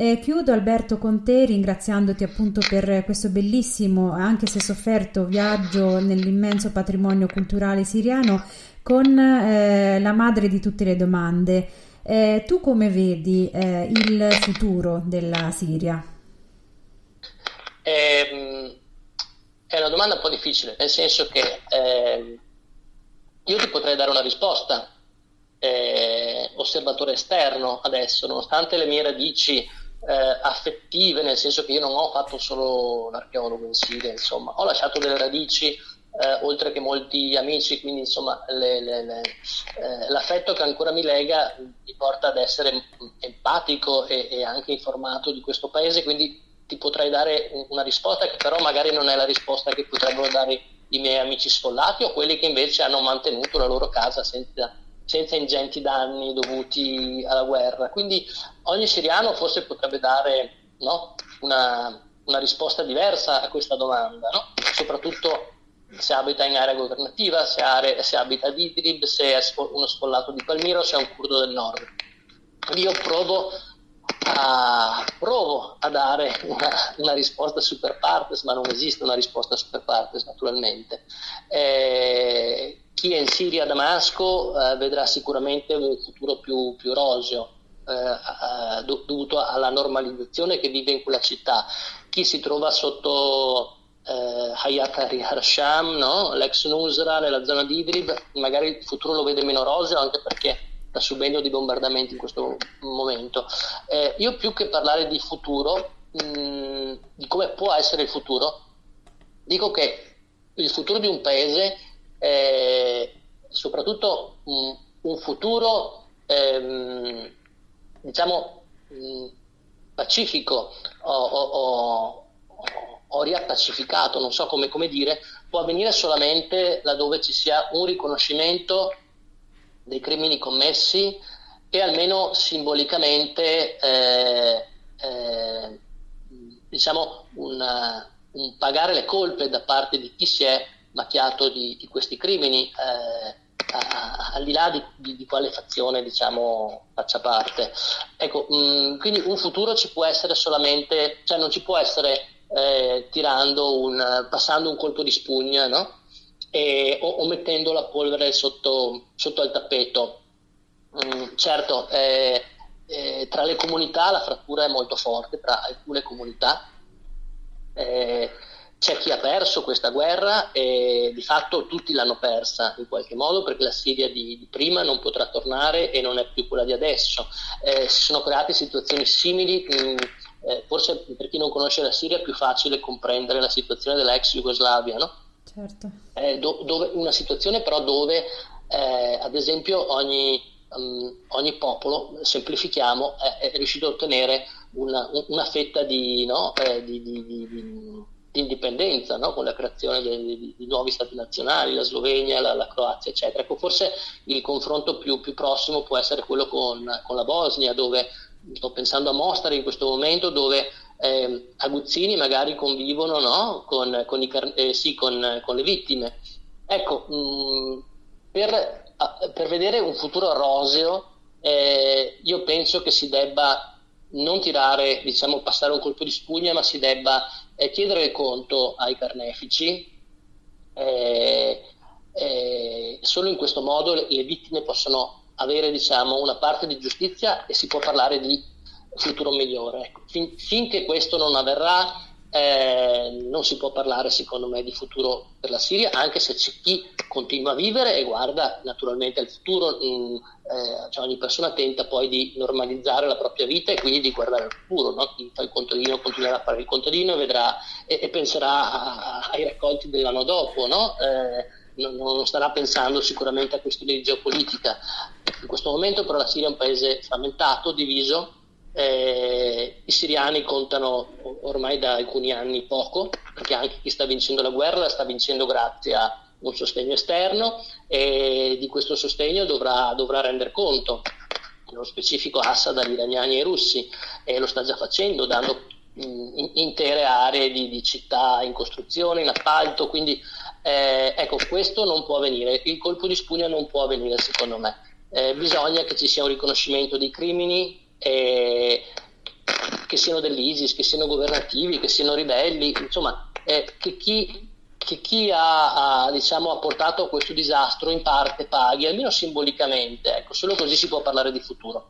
Eh, chiudo Alberto con te ringraziandoti appunto per questo bellissimo, anche se sofferto, viaggio nell'immenso patrimonio culturale siriano con eh, la madre di tutte le domande. Eh, tu come vedi eh, il futuro della Siria? Ehm, è una domanda un po' difficile, nel senso che ehm, io ti potrei dare una risposta, eh, osservatore esterno adesso, nonostante le mie radici eh, affettive, nel senso che io non ho fatto solo l'archeologo in Siria, insomma, ho lasciato delle radici eh, oltre che molti amici, quindi insomma le, le, le, eh, l'affetto che ancora mi lega mi porta ad essere empatico e, e, anche informato di questo paese, quindi ti potrei dare una risposta che però magari non è la risposta che potrebbero dare i miei amici sfollati o quelli che invece hanno mantenuto la loro casa senza, senza ingenti danni dovuti alla guerra. Quindi ogni siriano forse potrebbe dare no, una, una, risposta diversa a questa domanda, no? soprattutto se abita in area governativa, se, are, se abita ad Idlib, se è uno sfollato di Palmiro, se è un curdo del nord. Io provo a, provo a dare una, una, risposta super partes, ma non esiste una risposta super partes naturalmente. Eh, chi è in Siria a Damasco eh, vedrà sicuramente un futuro più, più roseo. Eh, dovuto alla normalizzazione che vive in quella città. Chi si trova sotto eh, Hayat Harsham, no? l'ex Nusra nella zona di Idlib, magari il futuro lo vede meno roseo anche perché sta subendo di bombardamenti in questo momento. Eh, io più che parlare di futuro, mh, mm, di come può essere il futuro, dico che il futuro di un paese è soprattutto mh, un futuro, ehm, diciamo, mh, pacifico o, o, o, o, riappacificato, non so come, come dire, può avvenire solamente laddove ci sia un riconoscimento dei crimini commessi e almeno simbolicamente eh, eh, diciamo una, un pagare le colpe da parte di chi si è macchiato di, di questi crimini eh, a, al di là di, di, di, quale fazione diciamo faccia parte. Ecco mh, mm, quindi un futuro ci può essere solamente cioè non ci può essere eh, un, passando un colpo di spugna no? e, o, o, mettendo la polvere sotto, sotto al tappeto. Mm, certo, eh, eh, tra le comunità la frattura è molto forte, tra alcune comunità. Eh, c'è chi ha perso questa guerra e di fatto tutti l'hanno persa in qualche modo perché la Siria di, di prima non potrà tornare e non è più quella di adesso. Eh, si sono create situazioni simili. Mh, mm, eh, forse per chi non conosce la Siria è più facile comprendere la situazione dell'ex Jugoslavia, no? Certo. Eh, do, dove, una situazione però dove, eh, ad esempio, ogni, um, ogni, popolo, semplifichiamo, è, è riuscito a ottenere una, una fetta di, no, eh, di, di, di indipendenza no? con la creazione di, di, nuovi stati nazionali, la Slovenia, la, la Croazia, eccetera. Ecco, forse il confronto più, più, prossimo può essere quello con, con, la Bosnia, dove sto pensando a Mostar in questo momento, dove eh, aguzzini magari convivono no? con, con, i, eh, sì, con, con, le vittime. Ecco, mh, mm, per, per, vedere un futuro roseo, eh, io penso che si debba non tirare, diciamo, passare un colpo di spugna, ma si debba eh, chiedere conto ai carnefici. Eh, eh, solo in questo modo le, le vittime possono avere diciamo, una parte di giustizia e si può parlare di futuro migliore. Ecco. Fin, finché questo non avverrà, eh, non si può parlare, secondo me, di futuro per la Siria, anche se c'è chi continua a vivere e guarda naturalmente al futuro. Mh, mm, eh, cioè ogni persona tenta poi di normalizzare la propria vita e quindi di guardare al futuro. No? Chi fa il contadino continuerà a fare il contadino e, vedrà, e, e penserà a, ai raccolti dell'anno dopo. No? Eh, non, non starà pensando sicuramente a questioni di geopolitica. In questo momento però la Siria è un paese frammentato, diviso, eh, I siriani contano ormai da alcuni anni poco, perché anche chi sta vincendo la guerra la sta vincendo grazie a un sostegno esterno e di questo sostegno dovrà, dovrà rendere conto. Nello specifico Assad agli iraniani e ai russi e lo sta già facendo, dando mh, intere aree di, di, città in costruzione, in appalto, quindi eh, ecco questo non può avvenire, il colpo di spugna non può avvenire secondo me. Eh, bisogna che ci sia un riconoscimento dei crimini, eh, che siano dell'ISIS, che siano governativi, che siano ribelli, insomma, eh, che chi, che chi ha, ha, diciamo, ha, portato a questo disastro in parte paghi, almeno simbolicamente, ecco, solo così si può parlare di futuro.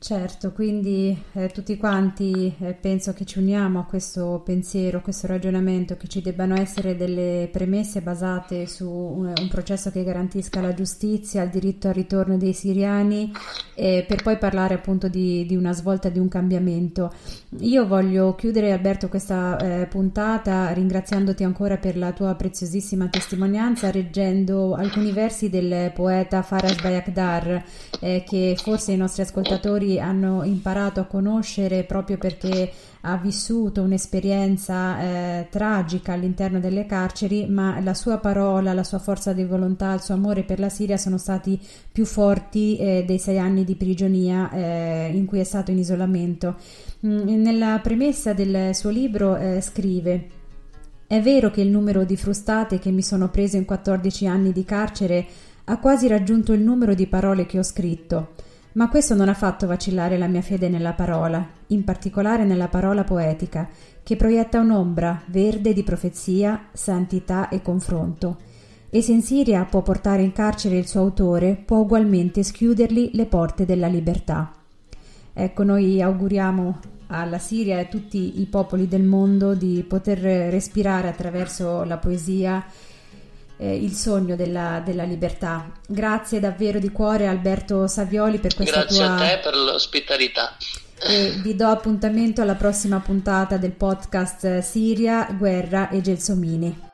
Certo, quindi eh, tutti quanti eh, penso che ci uniamo a questo pensiero, a questo ragionamento, che ci debbano essere delle premesse basate su un, un processo che garantisca la giustizia, il diritto al ritorno dei siriani, eh, per poi parlare appunto di, di, una svolta, di un cambiamento. Io voglio chiudere Alberto questa eh, puntata ringraziandoti ancora per la tua preziosissima testimonianza, leggendo alcuni versi del poeta Faras Bayakdar, eh, che forse i nostri ascoltatori hanno imparato a conoscere proprio perché ha vissuto un'esperienza eh, tragica all'interno delle carceri, ma la sua parola, la sua forza di volontà, il suo amore per la Siria sono stati più forti eh, dei sei anni di prigionia eh, in cui è stato in isolamento. Mm, nella premessa del suo libro eh, scrive è vero che il numero di frustate che mi sono prese in 14 anni di carcere ha quasi raggiunto il numero di parole che ho scritto. Ma questo non ha fatto vacillare la mia fede nella parola, in particolare nella parola poetica, che proietta un'ombra verde di profezia, santità e confronto. E se in Siria può portare in carcere il suo autore, può ugualmente schiudergli le porte della libertà. Ecco, noi auguriamo alla Siria e a tutti i popoli del mondo di poter respirare attraverso la poesia eh, il sogno della, della, libertà. Grazie davvero di cuore Alberto Savioli per questa Grazie tua... Grazie a te per l'ospitalità. E vi do appuntamento alla prossima puntata del podcast Siria, Guerra e Gelsomini.